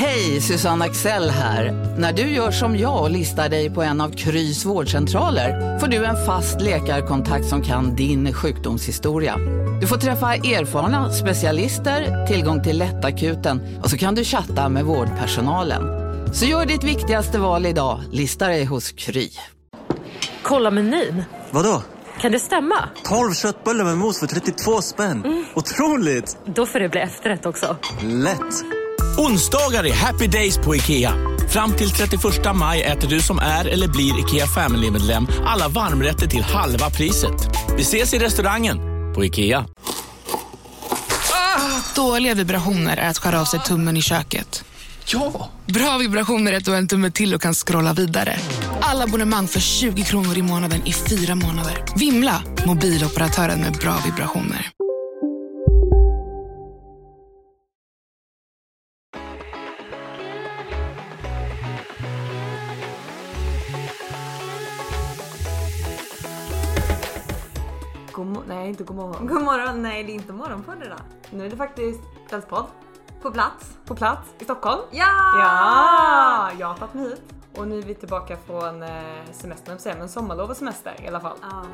Hej, Susanne Axel här. När du gör som jag och listar dig på en av Krys vårdcentraler får du en fast läkarkontakt som kan din sjukdomshistoria. Du får träffa erfarna specialister, tillgång till lättakuten och så kan du chatta med vårdpersonalen. Så gör ditt viktigaste val idag, listar dig hos Kry. Kolla menyn. Vadå? Kan det stämma? 12 köttbullar med mos för 32 spänn. Otroligt! Då får det bli efterrätt också. Lätt! Onsdagar är happy days på IKEA. Fram till 31 maj äter du som är eller blir IKEA Family-medlem alla varmrätter till halva priset. Vi ses i restaurangen på IKEA. Dåliga vibrationer är att skära av sig tummen i köket. Ja! Bra vibrationer är att du har en tumme till och kan scrolla vidare. Alla abonnemang för 20 kronor i månaden i fyra månader. Vimla! Mobiloperatören med bra vibrationer. God nej, inte god morgon. God morgon, nej det är inte morgonpodd idag. Nu är det faktiskt kvällspodd På plats. på plats i Stockholm. Ja! Ja, jag har tagit mig hit. Och nu är vi tillbaka från eh, semestern, säga, men sommarlov och semester i alla fall. Ja.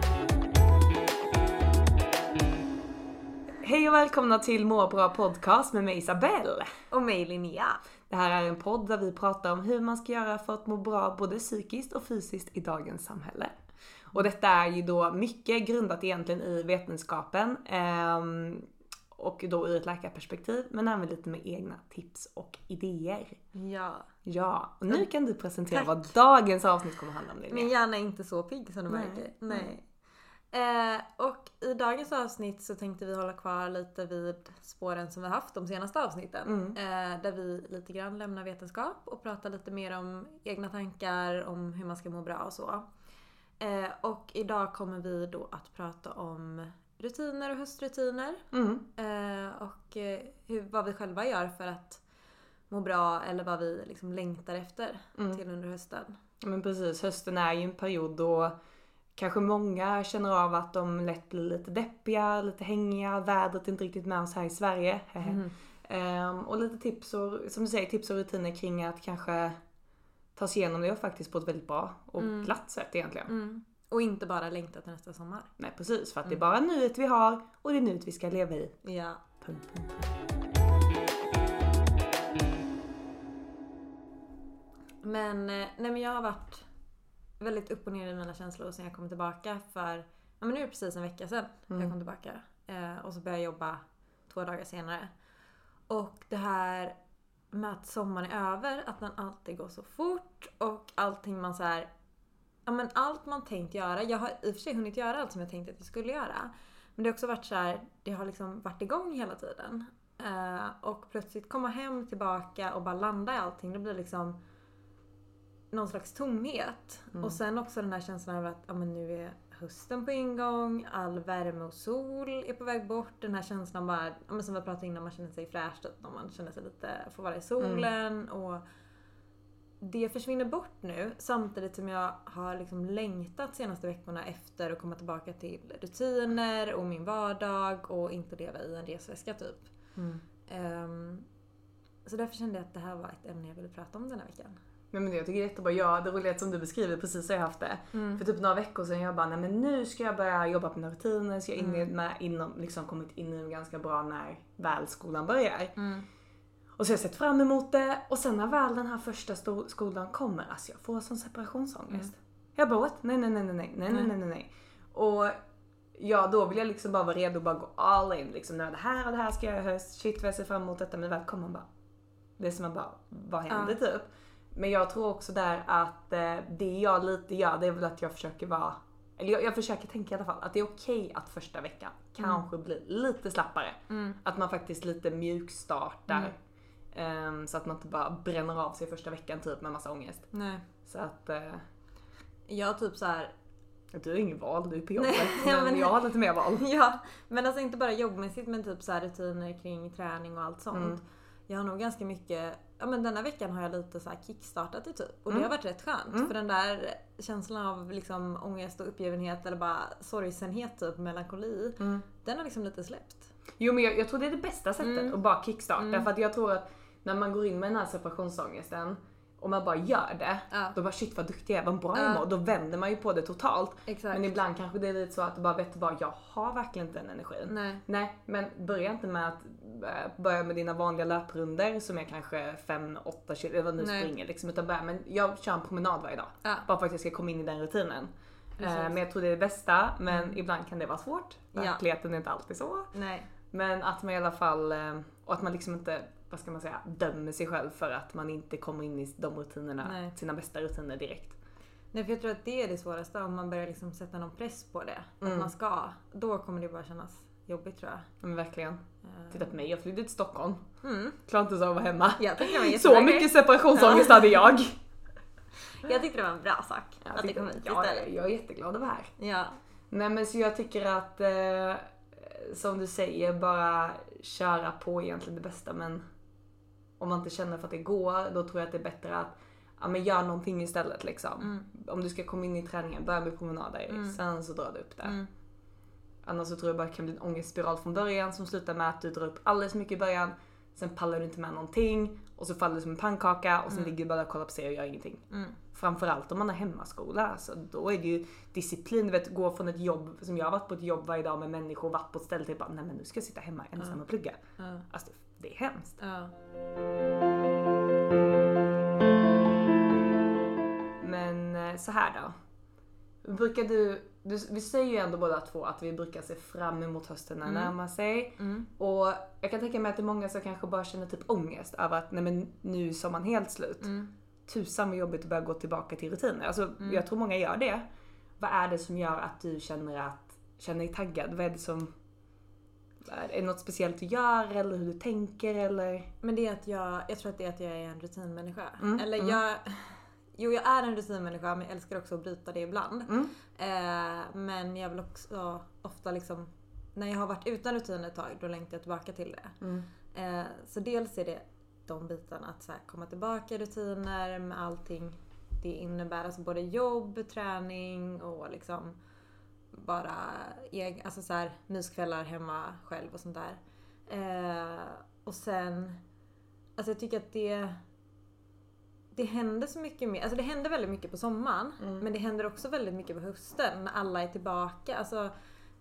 Hej och välkomna till Må bra podcast med mig Isabelle. Och mig Linnea. Det här är en podd där vi pratar om hur man ska göra för att må bra både psykiskt och fysiskt i dagens samhälle. Och detta är ju då mycket grundat egentligen i vetenskapen ehm, och då ur ett läkarperspektiv men även lite med egna tips och idéer. Ja. Ja, och nu kan du presentera Tack. vad dagens avsnitt kommer handla om Linnea. Min hjärna är inte så pigg som du Nej. märker. Nej. Eh, och i dagens avsnitt så tänkte vi hålla kvar lite vid spåren som vi haft de senaste avsnitten. Mm. Eh, där vi lite grann lämnar vetenskap och pratar lite mer om egna tankar, om hur man ska må bra och så. Eh, och idag kommer vi då att prata om rutiner och höstrutiner. Mm. Eh, och eh, hur, vad vi själva gör för att må bra eller vad vi liksom längtar efter Mm. till under hösten. Men precis, hösten är ju en period då kanske många känner av att de lätt blir lite deppiga, lite hängiga, vädret är inte riktigt med oss här i Sverige. Mm. Ehm, och lite tips och, som du säger, tips och rutiner kring att kanske ta sig igenom det faktiskt på ett väldigt bra och Mm. glatt sätt egentligen. Mm. Och inte bara längta till nästa sommar. Nej precis, för att Mm. det är bara nuet vi har och det är nuet vi ska leva i. Ja. Punkt, punkt, punkt. Men, eh, nej men jag har varit väldigt upp och ner i mina känslor sen jag kom tillbaka för, ja men nu är det precis en vecka sedan Mm. jag kom tillbaka. Eh, och så började jag jobba två dagar senare. Och det här med att sommaren är över, att den alltid går så fort och allting man så här, ja men allt man tänkt göra, jag har i och för sig hunnit göra allt som jag tänkte att jag skulle göra. Men det har också varit så här, det har liksom varit igång hela tiden. Eh, och plötsligt komma hem tillbaka och bara landa i allting, det blir liksom någon slags tomhet. Mm. Och sen också den här känslan av att ja, men nu är hösten på ingång, all värme och sol är på väg bort. Den här känslan bara, ja, som vi pratade innan, man känner sig fräsch när man känner sig lite, får vara i solen. Och det försvinner bort nu samtidigt som jag har liksom längtat senaste veckorna efter att komma tillbaka till rutiner och min vardag och inte leva i en resväska typ. Mm. Ehm, så därför kände jag att det här var ett ämne jag ville prata om den här veckan. Nej, men jag tycker det är jättebra. Ja, det roliga som du beskriver, precis så har jag haft det. Mm. För typ några veckor sedan jag bara, nej men nu ska jag börja jobba på mina rutiner. Så jag Mm. med, inom, liksom kommit in i ganska bra när väl skolan börjar. Mm. Och så har jag sett fram emot det och sen när väl den här första skolan kommer, alltså jag får sån separationsångest. Jag bara what? Nej nej nej nej nej nej nej nej nej. Och ja då vill jag liksom bara vara redo och bara gå all in liksom. Det här och det här ska jag göra i höst. Shit vad jag ser fram emot detta men väl kommer man bara. Det är som man bara, vad händer typ? Men jag tror också där att eh, det jag lite gör det är väl att jag försöker vara eller jag, jag försöker tänka i alla fall att det är okej att första veckan kanske blir lite slappare. Mm. Att man faktiskt lite mjukstartar. Ehm, så att man inte bara bränner av sig första veckan typ med massa ångest. Nej. Så att eh, Jag typ så här. du har inget val, du är på jobbet. Men, men- jag har lite mer val. Ja, men alltså inte bara jobbmässigt men typ så här rutiner kring träning och allt sånt. Mm. Jag har nog ganska mycket, ja men denna veckan har jag lite så här kickstartat det typ. Och det Mm. har varit rätt skönt. Mm. För den där känslan av liksom ångest och uppgivenhet eller bara sorgsenhet typ, melankoli. Mm. Den har liksom lite släppt. Jo men jag, jag tror det är det bästa sättet Mm. att bara kickstarta. Mm. För att jag tror att när man går in med den här separationsångesten och man bara gör det, Ja. då bara shit vad duktig jag är, vad bra Ja. jag mår. Då vänder man ju på det totalt. Exakt. Men ibland kanske det är lite så att du bara vet du bara, jag har verkligen inte den energin. Nej. Nej, men börja inte med att eh, börja med dina vanliga löprunder som är kanske 5-8 kilo, eller vad nu springer liksom. Utan börja, men jag kör en promenad varje dag. Ja. Bara för att jag ska komma in i den rutinen. Precis. Mm. Eh, men jag tror det är det bästa, men ibland kan det vara svårt. Ja. Verkligheten är inte alltid så. Nej. Men att man i alla fall, eh, och att man liksom inte, vad ska man säga, dömer sig själv för att man inte kommer in i de rutinerna, Nej. sina bästa rutiner direkt. Nej för jag tror att det är det svåraste om man börjar liksom sätta någon press på det. Mm. Att man ska. Då kommer det bara kännas jobbigt tror jag. Men verkligen. Eh, Titta på mig, jag flydde till Stockholm. Mm. Klarar inte så att vara hemma. Jag Så mycket separationsångest hade jag. Jag tyckte det var en bra sak. Jag att tycker- kom hit ja, istället. jag är jätteglad att vara här. Ja. Nej men så jag tycker att, eh, som du säger, bara köra på egentligen det bästa men om man inte känner för att det går, då tror jag att det är bättre att ja, men gör någonting istället liksom. Mm. Om du ska komma in i träningen, börja med promenader, sen så drar du upp det. Mm. Annars så tror jag bara det kan bli en ångestspiral från början som slutar med att du drar upp alldeles mycket i början, sen pallar du inte med någonting och så faller du som en pannkaka och sen ligger du bara och kollar på serier och gör ingenting. Mm. Framförallt om man har hemmaskola, alltså, då är det ju disciplin. Du vet, gå från ett jobb, som jag har varit på ett jobb varje dag med människor, varit på ett ställe till bara, nej men nu ska jag sitta hemma ensam och plugga. Ja. Alltså det är hemskt. Ja. Men eh, så här då. Brukar du, du, vi säger ju ändå båda två att vi brukar se fram emot hösten när den närmar sig. Mm. Och jag kan tänka mig att det är många som kanske bara känner typ ångest över att nej men nu är sommaren helt slut. Mm. Tusan vad jobbigt att börja gå tillbaka till rutiner. Alltså jag tror många gör det. Vad är det som gör att du känner att, känner dig taggad? Vad är det som, är det något speciellt du gör eller hur du tänker eller? Men det är att jag, jag tror att det är att jag är en rutinmänniska. Mm, Eller mm. jag, jo jag är en rutinmänniska men jag älskar också att bryta det ibland. Mm. Eh, men jag vill också ofta liksom, när jag har varit utan rutin ett tag då längtar jag tillbaka till det. Mm. Eh, så dels är det de bitarna att så här, komma tillbaka i rutiner med allting det innebär. Alltså både jobb, träning och liksom bara eg- alltså så här, myskvällar hemma själv och sånt där. Eh, och sen, alltså jag tycker att det det händer så mycket mer, alltså det händer väldigt mycket på sommaren men det händer också väldigt mycket på hösten när alla är tillbaka. Alltså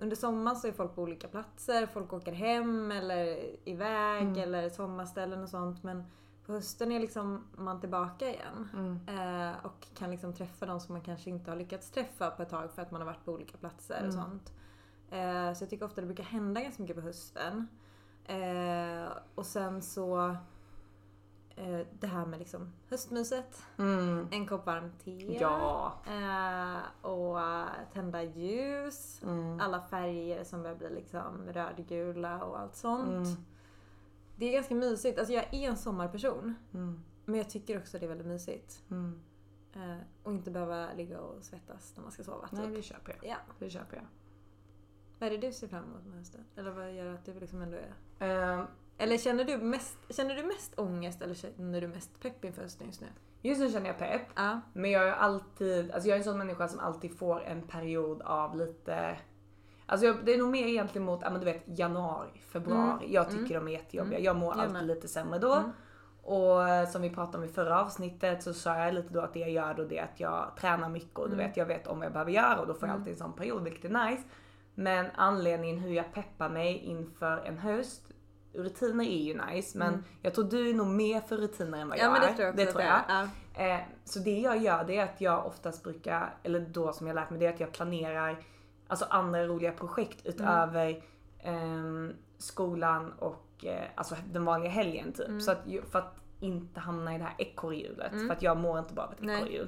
under sommaren så är folk på olika platser, folk åker hem eller iväg eller sommarställen och sånt men på hösten är liksom man tillbaka igen. Eh, och kan liksom träffa de som man kanske inte har lyckats träffa på ett tag för att man har varit på olika platser och sånt. Eh, så jag tycker ofta det brukar hända ganska mycket på hösten. Eh, och sen så det här med liksom höstmyset. Mm. En kopp varmt te. Ja. Eh, och tända ljus. Mm. Alla färger som börjar bli liksom rödgula och allt sånt. Mm. Det är ganska mysigt. Alltså jag är en sommarperson. Mm. Men jag tycker också det är väldigt mysigt. Mm. Eh, och inte behöva ligga och svettas när man ska sova. Nej Typ. det köper jag. Ja. Det köper jag. Vad är det du ser fram emot med hösten? Eller vad gör att du liksom ändå är... Ehm, Eller känner du mest, känner du mest ångest eller känner du mest pepp inför hösten just nu? just nu känner jag pepp. Ja. Men jag är alltid, alltså jag är en sån människa som alltid får en period av lite Alltså jag, det är nog mer egentligen mot, ja men du vet januari, februari. Jag tycker de är jättejobbiga. Jag mår Jag alltid lite sämre då. Och eh, som vi pratade om i förra avsnittet så sa jag lite då att det jag gör då det är att jag tränar mycket och du vet jag vet om vad jag behöver göra och då får jag alltid en sån period vilket är nice. Men anledningen hur jag peppar mig inför en höst Rutiner är ju nice men jag tror du är nog mer för rutiner än vad Ja jag men det är. tror jag det tror jag. jag. Ja. Eh, så det jag gör det är att jag oftast brukar, eller då som jag lärt mig, det är att jag planerar alltså andra roliga projekt utöver ehm, skolan och eh, alltså den vanliga helgen typ. Så att, för att inte hamna i det här ekorrhjulet. För att jag mår inte bara av ett ekorrhjul.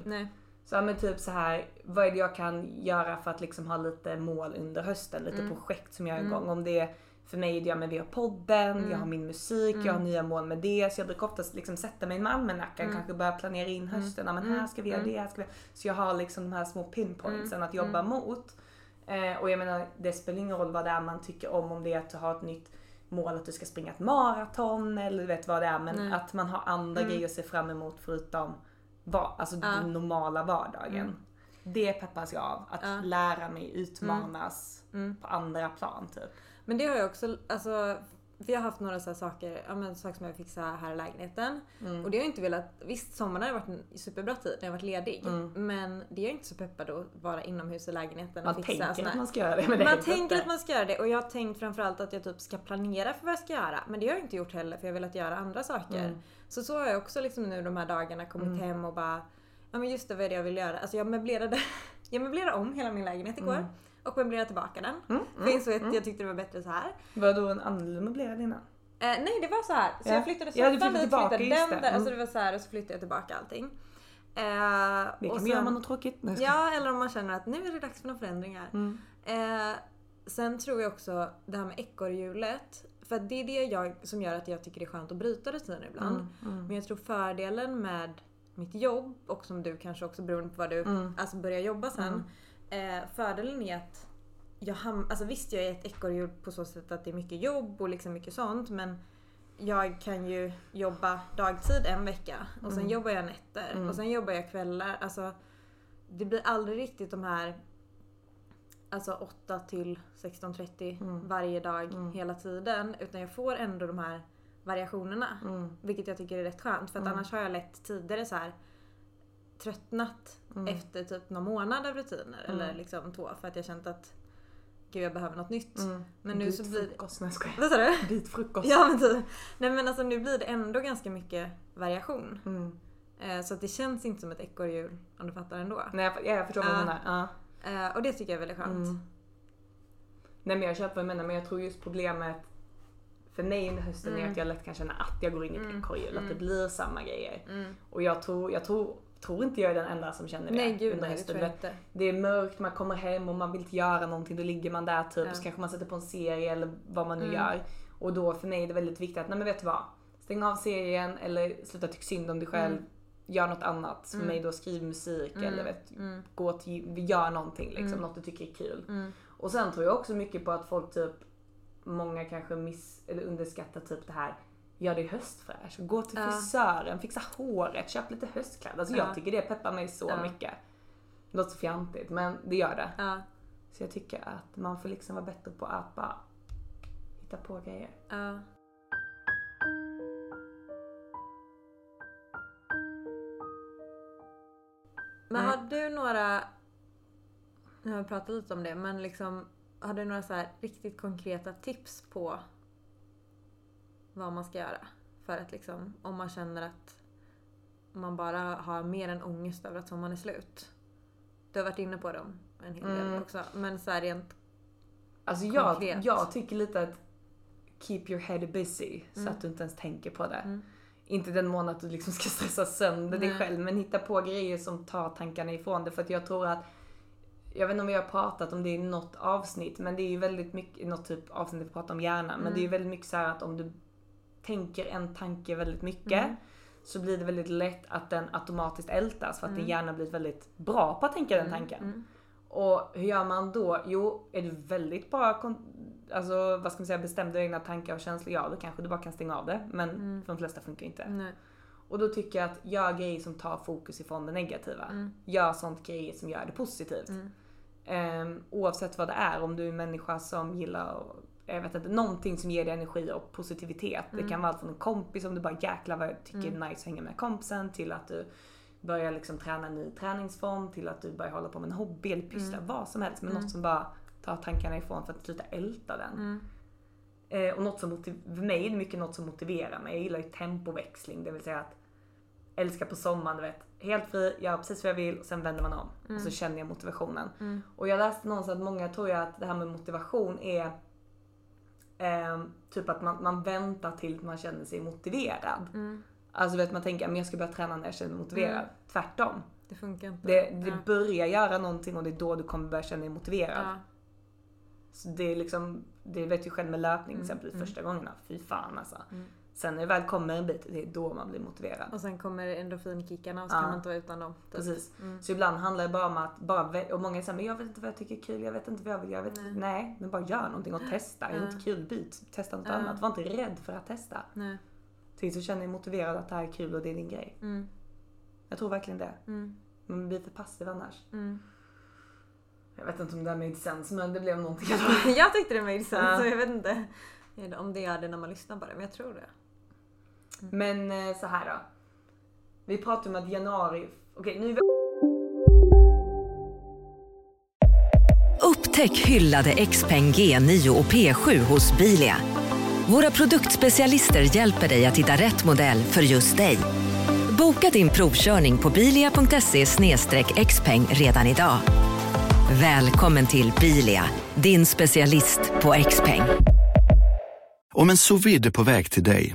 Så men typ så här, vad är det jag kan göra för att liksom ha lite mål under hösten? Lite Mm. projekt som jag är igång. Om det är för mig är det, ja men vi har podden, Mm. jag har min musik, jag har nya mål med det. Så jag brukar oftast liksom sätta mig med almanackan, Mm. kanske börja planera in hösten. Ja men här ska vi göra det, här ska vi Så jag har liksom de här små pinpointsen Mm. att jobba mot. Eh, och jag menar, det spelar ingen roll vad det är man tycker om, om det är att du har ett nytt mål att du ska springa ett maraton eller du vet vad det är. Men Nej. att man har andra grejer att se fram emot förutom va, alltså Ja. den normala vardagen. Det peppas jag av. Att Ja. lära mig utmanas Mm. på andra plan typ. Men det har jag också, alltså vi har haft några så saker, ja, men, saker som jag fixa här i lägenheten. Och det har jag inte velat, visst sommaren har varit en superbra tid när jag har varit ledig. Men det är jag inte så peppad att vara inomhus i lägenheten Man och fixa tänker såna att man ska göra det men det man tänker att man ska göra det och jag har tänkt framförallt att jag typ ska planera för vad jag ska göra. Men det har jag inte gjort heller för jag har velat göra andra saker. Mm. Så så har jag också liksom nu de här dagarna kommit hem och bara Ja men just det, vad är det jag vill göra? Alltså jag möblerade, jag möblerade om hela min lägenhet igår. Mm. Och möblerade tillbaka den. för jag insåg att jag tyckte det var bättre så här. Vadå en annorlunda möblerad innan? Eh, nej det var så här. Så Ja. jag flyttade Ja, soffan flyttade dit, flyttade den där. Alltså Mm. det var så här och så flyttade jag tillbaka allting. Eh, Det kan man göra om man har tråkigt. Skojar. Ja, eller om man känner att nu är det dags för några förändringar. Mm. Eh, sen tror jag också det här med ekorrhjulet. För det är det jag, som gör att jag tycker det är skönt att bryta rutiner ibland. Mm, Men jag tror fördelen med mitt jobb och som du kanske också beroende på vad du Mm. alltså börjar jobba sen. Eh, fördelen är att jag ham- alltså visst jag är ett ekorrhjul på så sätt att det är mycket jobb och liksom mycket sånt men jag kan ju jobba dagtid en vecka och sen jobbar jag nätter och sen jobbar jag kvällar. Alltså, det blir aldrig riktigt de här alltså 8 till 16.30 varje dag hela tiden. Utan jag får ändå de här variationerna. Vilket jag tycker är rätt skönt. För att annars har jag lätt tidigare så här tröttnat efter typ någon månad av rutiner. Eller liksom två. För att jag känt att gud jag behöver något nytt. Men nu Byt så blir frukost. Nej jag. Vad sa du? Byt frukost. Ja men typ. Nej men alltså nu blir det ändå ganska mycket variation. Mm. Eh, så att det känns inte som ett ekorrhjul om du fattar ändå. Nej jag, ja, jag förstår vad du menar. Ja. Eh, och det tycker jag är väldigt skönt. Mm. Nej men jag köper vad du menar men jag tror just problemet för mig under hösten Mm. är att jag lätt kan känna att jag går in i ett ekorrhjul. Att det blir samma grejer. Mm. Och jag tror, jag tror, tror inte jag är den enda som känner det Nej gud nej det tror jag inte. Det är mörkt, man kommer hem och man vill inte göra någonting. Då ligger man där typ Ja. och så kanske man sätter på en serie eller vad man nu Mm. gör. Och då för mig är det väldigt viktigt att, nej men vet du vad? Stäng av serien eller sluta tycka synd om dig själv. Mm. Gör något annat. För mig då skriv musik eller vet, gå till, gör någonting liksom. Något du tycker är kul. Mm. Och sen tror jag också mycket på att folk typ, många kanske miss eller underskattar typ det här Gör dig höstfräsch, gå till Ja. frisören, fixa håret, köp lite höstkläder. Alltså Ja. jag tycker det peppar mig så mycket. Det låter så fjantigt men det gör det. Så jag tycker att man får liksom vara bättre på att bara hitta på grejer. ja. Men Nej. har du några, nu har vi pratat lite om det, men liksom har du några så här riktigt konkreta tips på vad man ska göra? För att liksom, om man känner att man bara har mer än ångest över att sommaren är slut. Du har varit inne på dem en hel del Mm. också. Men så här rent, Alltså jag, jag tycker lite att keep your head busy så Mm. att du inte ens tänker på det. Mm. Inte den mån att du liksom ska stressa sönder dig Nej. själv men hitta på grejer som tar tankarna ifrån det för att jag tror att jag vet inte om vi har pratat om det i något avsnitt men det är ju väldigt mycket, något typ avsnitt vi pratar om hjärnan men det är ju väldigt mycket så här att om du tänker en tanke väldigt mycket Mm. så blir det väldigt lätt att den automatiskt ältas för att Mm. din hjärna blir väldigt bra på att tänka den tanken. Och hur gör man då? Jo, är du väldigt bra alltså, vad ska man säga, bestämda egna tankar och känslor, ja då kanske du bara kan stänga av det. Men för de flesta funkar inte. nej. Och då tycker jag att gör grejer som tar fokus ifrån det negativa. Mm. Gör sånt grejer som gör det positivt. Ehm, oavsett vad det är, om du är en människa som gillar och, jag vet inte, någonting som ger dig energi och positivitet. Det Mm. kan vara allt från en kompis om du bara jäklar vad jag tycker är nice att hänga med kompisen till att du börjar liksom träna en ny träningsform till att du börjar hålla på med en hobby eller pyssla Mm. vad som helst. Men något som bara tar tankarna ifrån för att sluta älta den. Mm. Eh, och något som för mig är det mycket något som motiverar mig. Jag gillar ju tempoväxling, det vill säga att älska på sommaren, du vet. Helt fri, göra precis vad jag vill och sen vänder man om. Och så känner jag motivationen. Och jag läste någonstans att många tror ju att det här med motivation är eh, typ att man, man väntar till man känner sig motiverad. Alltså vet man tänker att jag ska börja träna när jag känner mig motiverad. Tvärtom. Det funkar inte. Det, det ja. börjar göra någonting och det är då du kommer börja känna dig motiverad. Ja. Så det är liksom, det vet ju själv med löpning Mm, exempelvis första gångerna. Fy fan alltså. Sen när det väl kommer en bit, det är då man blir motiverad. Och sen kommer endorfinkickarna och så Ja. kan man inte vara utan dem. typ. Precis. Så ibland handlar det bara om att, bara, och många säger men jag vet inte vad jag tycker är kul, jag vet inte vad jag vill, jag vet Nej. Nej, men bara gör någonting och testa. Är det inte kul, byt. Testa något Ja. annat. Var inte rädd för att testa. Nej. Tills du känner dig motiverad att det här är kul och det är din grej. Mm. Jag tror verkligen det. Mm. Man blir för passiv annars. Mm. Jag vet inte om det där made sense men det blev någonting jag tyckte det made sense Ja. så jag vet inte. Om det är det när man lyssnar på det, men jag tror det. Men eh, så här då. Vi pratar om att januari, okej nu är vi Upptäck hyllade XPeng G9 och P7 hos Bilia. Våra produktspecialister hjälper dig att hitta rätt modell för just dig. Boka din provkörning på bilia.se xpeng redan idag. Välkommen till Bilia, din specialist på XPeng. Om en sous på väg till dig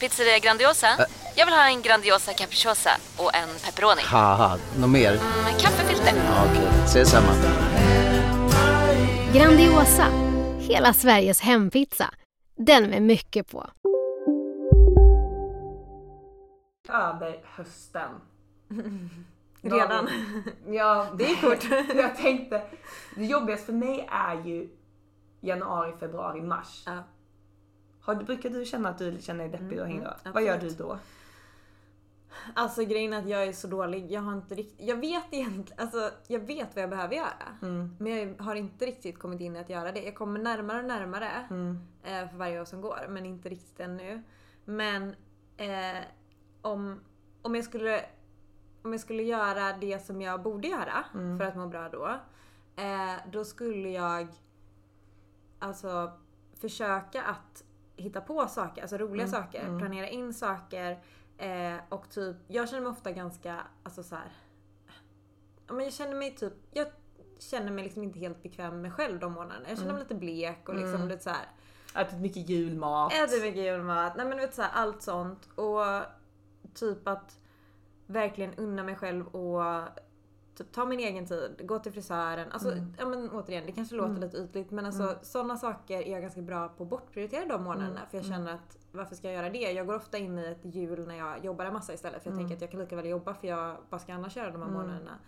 Pizzeria Grandiosa? Jag vill ha en Grandiosa capriciosa och en pepperoni. haha, något mer? Med kaffefilter. Ja, Okej, ses samma. Grandiosa, hela Sveriges hempizza. Den med mycket på. över hösten. Redan. Ja, Det gick fort. jag tänkte, det jobbigaste för mig är ju januari, februari, mars. Ja. Har, brukar du känna att du känner dig deppig och hängd? mm, Vad gör du då? Alltså grejen är att jag är så dålig. Jag har inte riktigt... Jag vet egentligen... Alltså jag vet vad jag behöver göra. Mm. Men jag har inte riktigt kommit in i att göra det. Jag kommer närmare och närmare Mm. eh, för varje år som går. Men inte riktigt ännu. Men eh, om, om, jag skulle, om jag skulle göra det som jag borde göra Mm. för att må bra då. Eh, då skulle jag alltså försöka att hitta på saker, alltså roliga Mm, saker. mm. Planera in saker. Eh, och typ, jag känner mig ofta ganska, alltså så här. Ja, men jag känner mig typ, jag känner mig liksom inte helt bekväm med mig själv de månaderna. Jag känner mig lite blek och liksom Mm. lite så här. Ätit mycket julmat. Äter mycket julmat. Nej men du vet så här, allt sånt. Och typ att verkligen unna mig själv och typ ta min egen tid, gå till frisören. Alltså Mm. ja men återigen, det kanske låter Mm. lite ytligt men alltså Mm. sådana saker är jag ganska bra på att bortprioritera de månaderna. Mm. För jag Mm. känner att varför ska jag göra det? Jag går ofta in i ett jul när jag jobbar en massa istället. För jag Mm. tänker att jag kan lika väl jobba för jag, vad ska jag annars göra de här månaderna?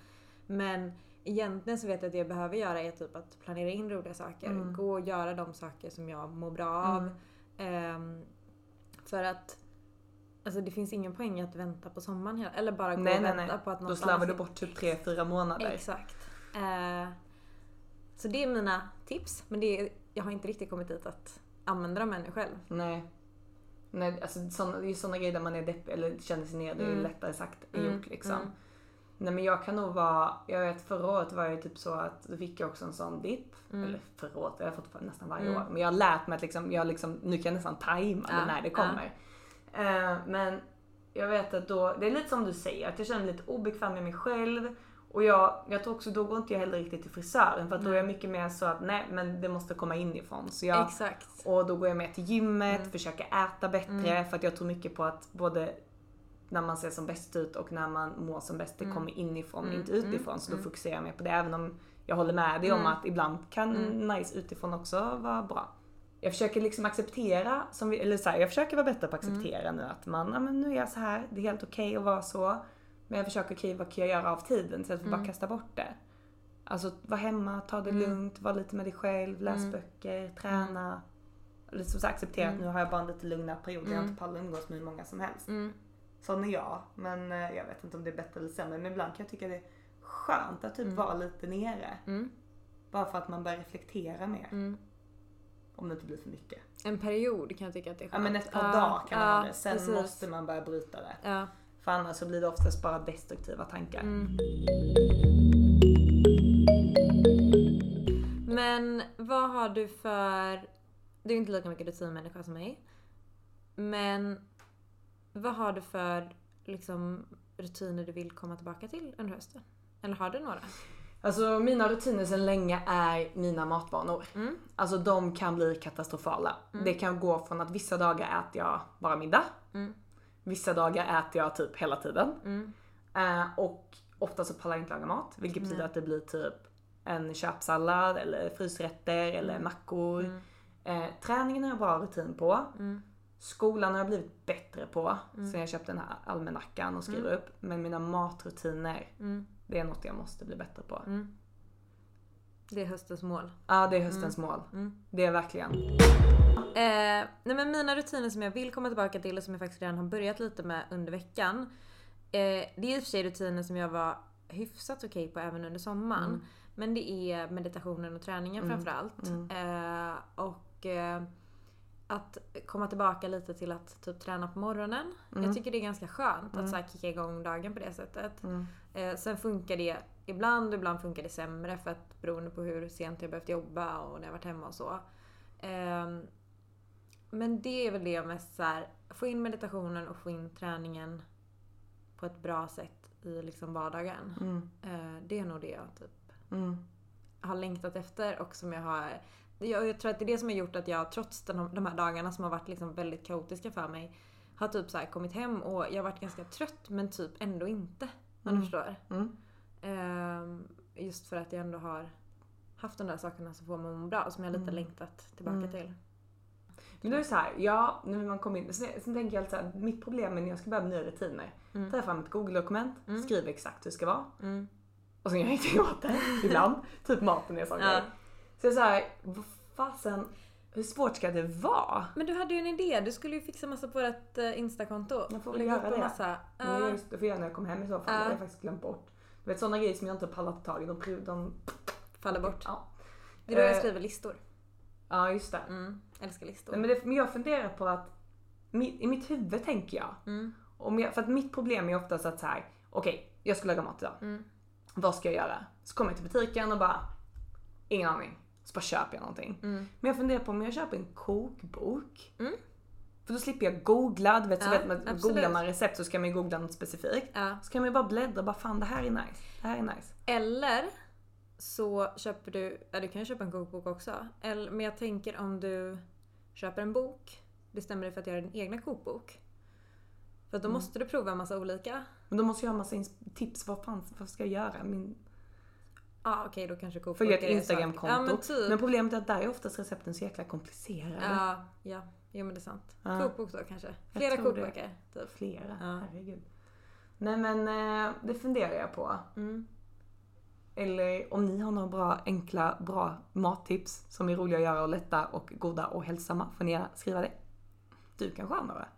Men egentligen så vet jag att det jag behöver göra är typ att planera in roliga saker. Gå och göra de saker som jag mår bra av. Ehm, för att Alltså det finns ingen poäng i att vänta på sommaren hela- eller bara gå Nej, och nej, vänta nej. på att Då något slarvar du bort typ 3-4 månader. Exakt. Eh, så det är mina tips. Men det är, jag har inte riktigt kommit dit att använda dem ännu själv. Nej. Nej, alltså såna, det är såna grejer där man är deppig eller känner sig ner. Det är ju Mm. lättare sagt än Mm, gjort liksom. mm. Nej men jag kan nog vara, jag vet förra året var jag typ så att då fick jag också en sån dipp. Mm. Eller förra året, jag har fått nästan varje Mm. år. Men jag har lärt mig att liksom, jag liksom, nu kan jag nästan tajma Ja, när det ja. Eh, men jag vet att då, det är lite som du säger, att jag känner mig lite obekväm med mig själv. Och jag, jag tror också, då går inte jag heller riktigt till frisören för att då är jag mycket mer så att nej men det måste komma inifrån. Så jag, Exakt. och då går jag med till gymmet, Mm. försöker äta bättre Mm. för att jag tror mycket på att både när man ser som bäst ut och när man mår som bäst, det Mm. kommer inifrån, Mm, inte utifrån. Så då mm. fokuserar jag mer på det. Även om jag håller med dig om Mm. att ibland kan Mm. nice utifrån också vara bra. Jag försöker liksom acceptera, som vi, eller så här, jag försöker vara bättre på att acceptera Mm. nu att man, ja men nu är jag så här, det är helt okej att vara så. Men jag försöker, okej vad kan jag göra av tiden istället för att bara Mm. kasta bort det. Alltså vara hemma, ta det Mm. lugnt, vara lite med dig själv, läs Mm. böcker, träna. Eller så, så acceptera att Mm. nu har jag bara en lite lugnare period där jag Mm. inte pallar umgås med hur många som helst. Mm. Sån är jag. Men eh, jag vet inte om det är bättre eller sämre. Men ibland kan jag tycka det är skönt att typ Mm. vara lite nere. Mm. Bara för att man börjar reflektera mer. Om det inte blir för mycket. En period kan jag tycka att det är Ja skönt. men ett par Ja, dagar kan man ja, ha det. Sen precis. måste man börja bryta det. Ja. För annars så blir det oftast bara destruktiva tankar. Mm. Men vad har du för... Du är inte lika mycket rutinmänniska som mig. Men vad har du för liksom, rutiner du vill komma tillbaka till under hösten? Eller har du några? Alltså mina rutiner sedan länge är mina matvanor. Mm. Alltså de kan bli katastrofala. Mm. Det kan gå från att vissa dagar äter jag bara middag. Mm. Vissa dagar äter jag typ hela tiden. Mm. Eh, och ofta så pallar jag inte laga mat. Vilket betyder att det blir typ en köpsallad eller frysrätter eller Mm. mackor. Mm. Eh, träningen har jag bra rutin på. Skolan har jag blivit bättre på Mm. sen jag köpte den här almanackan och skriver upp. Men mina matrutiner. Det är något jag måste bli bättre på. Mm. Det är höstens mål. Ja, det är höstens Mm. mål. Mm. Det är verkligen. Eh, nej men mina rutiner som jag vill komma tillbaka till och som jag faktiskt redan har börjat lite med under veckan. Eh, det är i och för sig rutiner som jag var hyfsat okej på även under sommaren. Mm. Men det är meditationen och träningen Mm. framförallt. Mm. Eh, och eh, att komma tillbaka lite till att typ träna på morgonen. Mm. Jag tycker det är ganska skönt Mm. att så här, kicka igång dagen på det sättet. Mm. Eh, sen funkar det ibland och ibland funkar det sämre för att beroende på hur sent jag behövt jobba och när jag varit hemma och så. Ehm, men det är väl det jag mest så här, få in meditationen och få in träningen på ett bra sätt i liksom vardagen. Mm. Eh, det är nog det jag typ Mm. har längtat efter och som jag har jag, jag tror att det är det som har gjort att jag trots den, de här dagarna som har varit liksom väldigt kaotiska för mig har typ så här kommit hem och jag har varit ganska trött men typ ändå inte. Om Mm. du förstår. Mm. Ehm, just för att jag ändå har haft de där sakerna som får mig att må bra och som jag lite Mm. längtat tillbaka Mm. till. Men då är det så här, ja, nu när man kommer in, sen, sen tänker jag alltid så här, mitt problem är när jag ska börja med nya rutiner. Mm. Tar fram ett google-dokument, Mm. skriver exakt hur det ska vara. Mm. Och sen gör jag ingenting åt det. Ibland. typ maten är en sån Ja. grej. Så jag är så här, vad fasen, hur svårt ska det vara? Men du hade ju en idé. Du skulle ju fixa massa på vårt eh, Instakonto. Jag får väl göra det. Massa. Det, är just, det får jag göra när jag kommer hem i så fall. Det Ja. har jag faktiskt glömt bort. Du vet sådana grejer som jag inte har pallat ta tag i. De, de, faller bort. Ja. Det är då jag Eh, skriver listor. Ja, just det. Mm. Älskar listor. Nej, men, det men jag funderar på att i mitt huvud tänker jag. Mm. Om jag för att mitt problem är oftast att så här, okej, jag ska laga mat idag. Mm. Vad ska jag göra? Så kommer jag till butiken och bara, ingen aning. Så bara köper jag någonting. Mm. Men jag funderar på om jag köper en kokbok. Mm. För då slipper jag googla. Du vet, så Ja, vet man, absolut. googlar man recept så ska man ju googla något specifikt. Ja. Så kan man ju bara bläddra och bara fan det här är nice. Det här är nice. Eller så köper du, ja du kan ju köpa en kokbok också. Eller, men jag tänker om du köper en bok, bestämmer dig för att göra din egna kokbok. För då Mm. måste du prova en massa olika. Men då måste jag ha massa tips. Vad fan vad ska jag göra? Min, ah, okej då kanske kokbok följa ett är det instagramkonto. Ja men typ. men problemet är att där är oftast recepten så jäkla komplicerade. Ja, ja. Jo men det är sant. Ja. Kokbok då kanske. Flera kokböcker. Typ. Flera, Ja. herregud. Nej men eh, det funderar jag på. Mm. Eller om ni har några bra, enkla, bra mattips som är roliga att göra och lätta och goda och hälsosamma får ni gärna skriva det. Du kanske har några?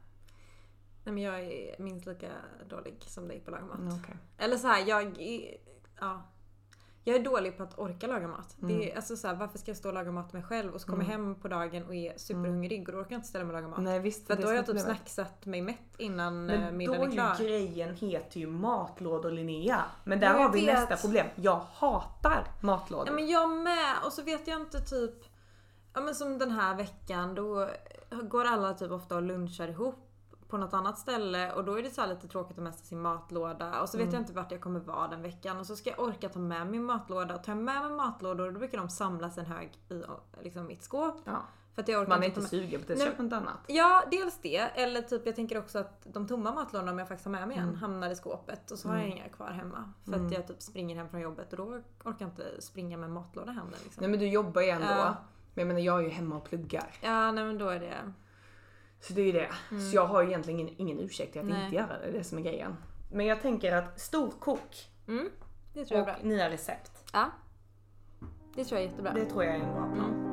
Nej men jag är minst lika dålig som dig på att laga mat. Mm, okej. Eller så här, jag ja. Jag är dålig på att orka laga mat. Det är, Mm. alltså så här, varför ska jag stå och laga mat mig själv och så kommer Mm. hem på dagen och är superhungrig och då orkar jag inte ställa mig och laga mat. Nej visst. För då har är jag typ snacksat mig mätt innan Men eh, då middagen är är klar. ju grejen heter ju matlådor Linnea. Men där har vi vet. nästa problem. Jag hatar matlådor. Ja men jag med! Och så vet jag inte typ... Ja men som den här veckan då går alla typ ofta och lunchar ihop på något annat ställe och då är det så här lite tråkigt att mesta sin matlåda och så vet Mm. jag inte vart jag kommer vara den veckan och så ska jag orka ta med min matlåda och tar jag med mig matlådor då brukar de samlas en hög i liksom, mitt skåp. Ja. För att jag orkar Man är inte sugen på det, Nej, köp något annat. Ja, dels det. Eller typ jag tänker också att de tomma matlådorna om jag faktiskt har med mig en Mm. hamnar i skåpet och så har jag Mm. inga kvar hemma. För Mm. att jag typ springer hem från jobbet och då orkar jag inte springa med matlåda hem liksom. Nej men du jobbar ju ändå. Ja. Men jag menar jag är ju hemma och pluggar. Ja, nej men då är det... Så det är ju det. Mm. Så jag har ju egentligen ingen, ingen ursäkt till att Nej. inte göra det. Det är det som är grejen. Men jag tänker att storkok Mm, det tror jag är och bra. nya recept. Ja. Det tror jag är jättebra. Det tror jag är en bra plan. Mm.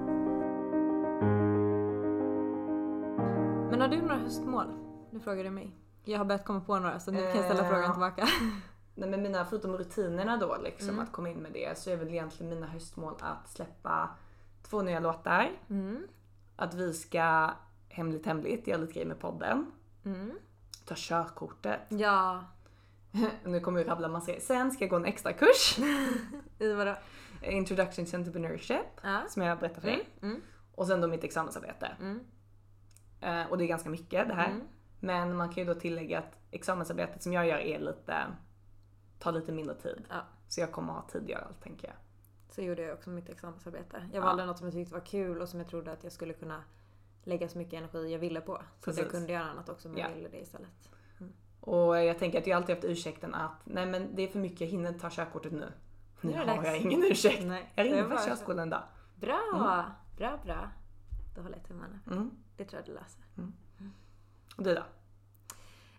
Men har du några höstmål? Nu frågar du mig. Jag har börjat komma på några så nu kan jag ställa Eh, frågan tillbaka. Nej men mina, förutom rutinerna då liksom Mm. att komma in med det så är väl egentligen mina höstmål att släppa två nya låtar. Mm. Att vi ska hemligt hemligt göra lite grejer med podden. Mm. Ta körkortet. Ja. nu kommer jag rabbla massa grejer. Sen ska jag gå en extra kurs. I vadå? Introduction to Entrepreneurship. Ja. Som jag berättar för dig. Mm. Mm. Och sen då mitt examensarbete. Eh, och det är ganska mycket det här. Mm. Men man kan ju då tillägga att examensarbetet som jag gör är lite, tar lite mindre tid. Ja. Så jag kommer ha tid att göra allt tänker jag. Så gjorde jag också mitt examensarbete. Jag Ja. valde något som jag tyckte var kul och som jag trodde att jag skulle kunna lägga så mycket energi jag ville på. Så att jag kunde göra annat också jag Ja. ville det istället. Och jag tänker att jag alltid haft ursäkten att nej men det är för mycket, jag hinner ta körkortet nu. Nu har dags. jag ingen ursäkt. Nej, jag ringer bara- körskolan en dag. Bra! Mm. Bra, bra. Då håller jag tummarna. Mm. Det tror jag du löser. Mm. Och du då?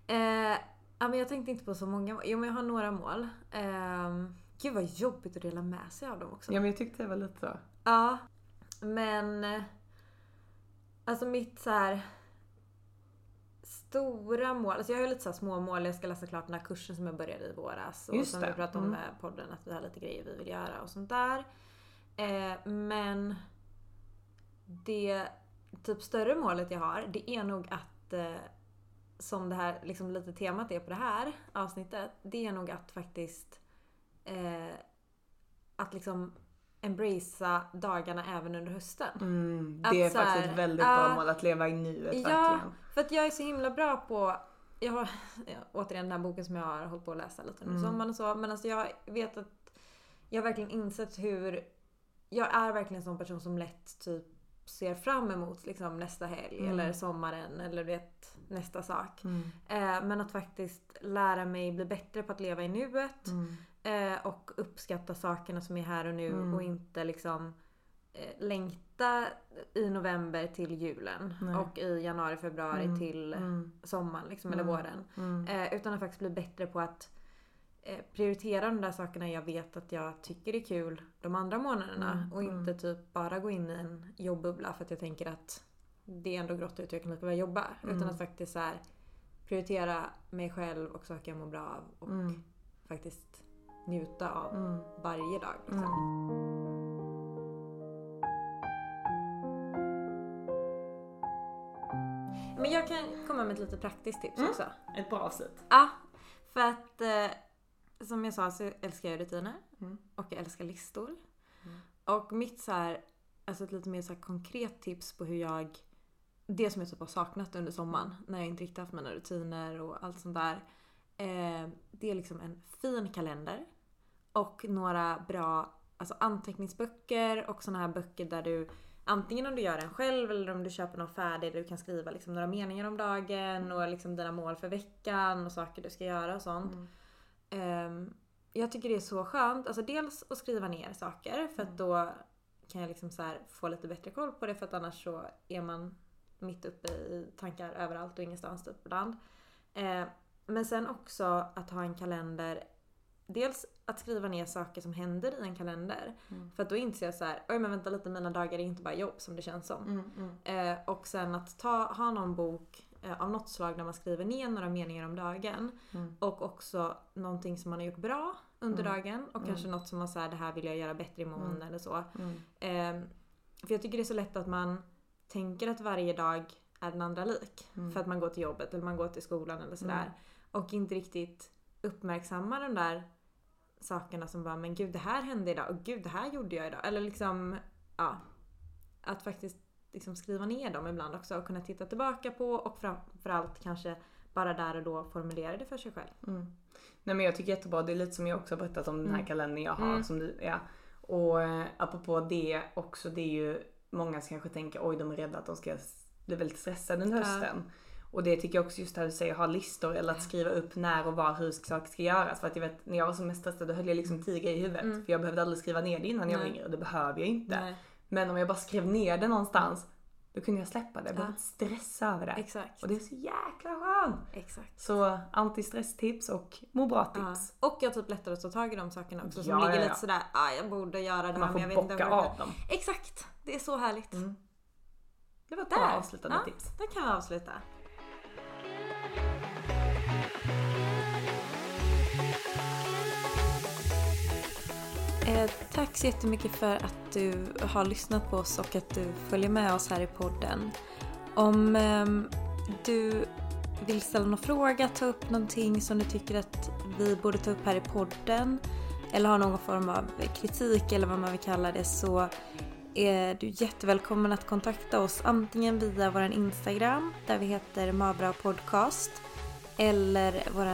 Eh, ja, men jag tänkte inte på så många. Jo men jag har några mål. Eh, gud vad jobbigt att dela med sig av dem också. Ja men jag tyckte det var lite så. Ja. Men... Alltså mitt så här Stora mål. Alltså jag har ju lite så här små mål. Jag ska läsa klart den här kursen som jag började i våras. Och Just som det. vi pratade om Mm. med podden. Att vi har lite grejer vi vill göra och sånt där. Eh, men det typ större målet jag har, det är nog att eh, som det här liksom lite temat är på det här avsnittet. Det är nog att faktiskt eh, att liksom embracea dagarna även under hösten. Mm, det är här, faktiskt ett väldigt bra mål att leva i nuet Ja, verkligen. för att jag är så himla bra på jag har återigen den här boken som jag har hållit på att läsa lite under Mm. sommaren och så. Men alltså jag vet att jag har verkligen insett hur jag är verkligen en sån person som lätt typ ser fram emot liksom nästa helg Mm. eller sommaren eller vet nästa sak. Mm. Eh, men att faktiskt lära mig bli bättre på att leva i nuet. Mm. Eh, och uppskatta sakerna som är här och nu Mm. och inte liksom eh, längta i november till julen Nej. och i januari, februari Mm. till Mm. sommaren liksom, eller Mm. våren. Mm. Eh, utan att faktiskt bli bättre på att eh, prioritera de där sakerna jag vet att jag tycker är kul de andra månaderna. Mm. Och inte typ bara gå in i en jobbbubbla för att jag tänker att det är ändå grått ute och jag kan lika väl jobba. Utan att faktiskt så här, prioritera mig själv och saker jag mår bra av. Och faktiskt njuta av Mm. varje dag. Liksom. Men jag kan komma med ett lite praktiskt tips Mm. också. Ett bra avslut. Ja, för att eh, som jag sa så älskar jag rutiner Mm. och jag älskar listor. Och mitt så här, alltså ett lite mer så konkret tips på hur jag, det som jag typ har saknat under sommaren när jag inte riktigt haft mina rutiner och allt sånt där. Eh, det är liksom en fin kalender och några bra alltså anteckningsböcker och såna här böcker där du Antingen om du gör en själv eller om du köper någon färdig där du kan skriva liksom några meningar om dagen och liksom dina mål för veckan och saker du ska göra och sånt. Ehm, jag tycker det är så skönt. Alltså dels att skriva ner saker för att då kan jag liksom så få lite bättre koll på det för att annars så är man mitt uppe i tankar överallt och ingenstans typ ibland. Eh, men sen också att ha en kalender Dels att skriva ner saker som händer i en kalender. Mm. För att då inser jag så här, oj men vänta lite mina dagar är inte bara jobb som det känns som. Mm, mm. Eh, och sen att ta, ha någon bok eh, av något slag där man skriver ner några meningar om dagen. Mm. Och också någonting som man har gjort bra under Mm. dagen. Och Mm. kanske något som man säger det här vill jag göra bättre imorgon Mm. eller så. Mm. Eh, för jag tycker det är så lätt att man tänker att varje dag är den andra lik. Mm. För att man går till jobbet eller man går till skolan eller sådär. Och inte riktigt uppmärksammar de där sakerna som bara men gud det här hände idag och gud det här gjorde jag idag. Eller liksom ja. Att faktiskt liksom skriva ner dem ibland också och kunna titta tillbaka på och framförallt kanske bara där och då formulera det för sig själv. Mm. Nej men jag tycker jättebra, det är lite som jag också har berättat om den här Mm. kalendern jag har. Mm. Som du, ja. Och eh, apropå det också, det är ju många som kanske tänker oj de är rädda att de ska bli väldigt stressade under Ja. Och det tycker jag också just det här du säger, ha listor eller att skriva upp när och var hur saker ska göras. För att jag vet när jag var som mest stressad då höll jag liksom tio grejer i huvudet. Mm. För jag behövde aldrig skriva ner det innan jag var Nej. yngre och det behöver jag inte. Nej. Men om jag bara skrev ner det någonstans då kunde jag släppa det. Jag behövde inte stressa över det. Exakt. Och det är så jäkla skönt! Exakt. Så antistresstips och må bra tips. Ja. Och jag har typ lättare att ta tag i de sakerna också som Ja, ligger ja, lite sådär, ah, jag borde göra det Man här får men jag vet inte bocka vad jag av dem. Exakt! Det är så härligt. Mm. Det var ett bra avslutande tips. Där kan vi avsluta. Eh, tack så jättemycket för att du har lyssnat på oss och att du följer med oss här i podden. Om eh, du vill ställa någon fråga, ta upp någonting som du tycker att vi borde ta upp här i podden eller har någon form av kritik eller vad man vill kalla det så är du jättevälkommen att kontakta oss antingen via vår Instagram där vi heter Mabra Podcast eller vår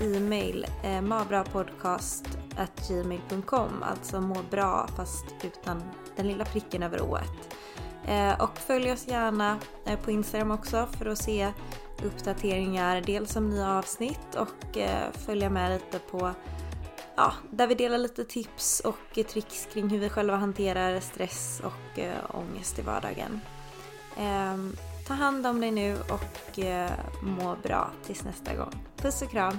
e-mail eh, gmail.com, alltså må bra fast utan den lilla pricken över ået. Eh, och följ oss gärna eh, på Instagram också för att se uppdateringar dels om nya avsnitt och eh, följa med lite på ja, där vi delar lite tips och tricks kring hur vi själva hanterar stress och ångest i vardagen. Ehm, ta hand om dig nu och må bra tills nästa gång. Puss och kram!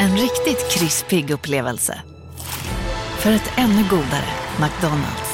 En riktigt krispig upplevelse. För ett ännu godare McDonalds.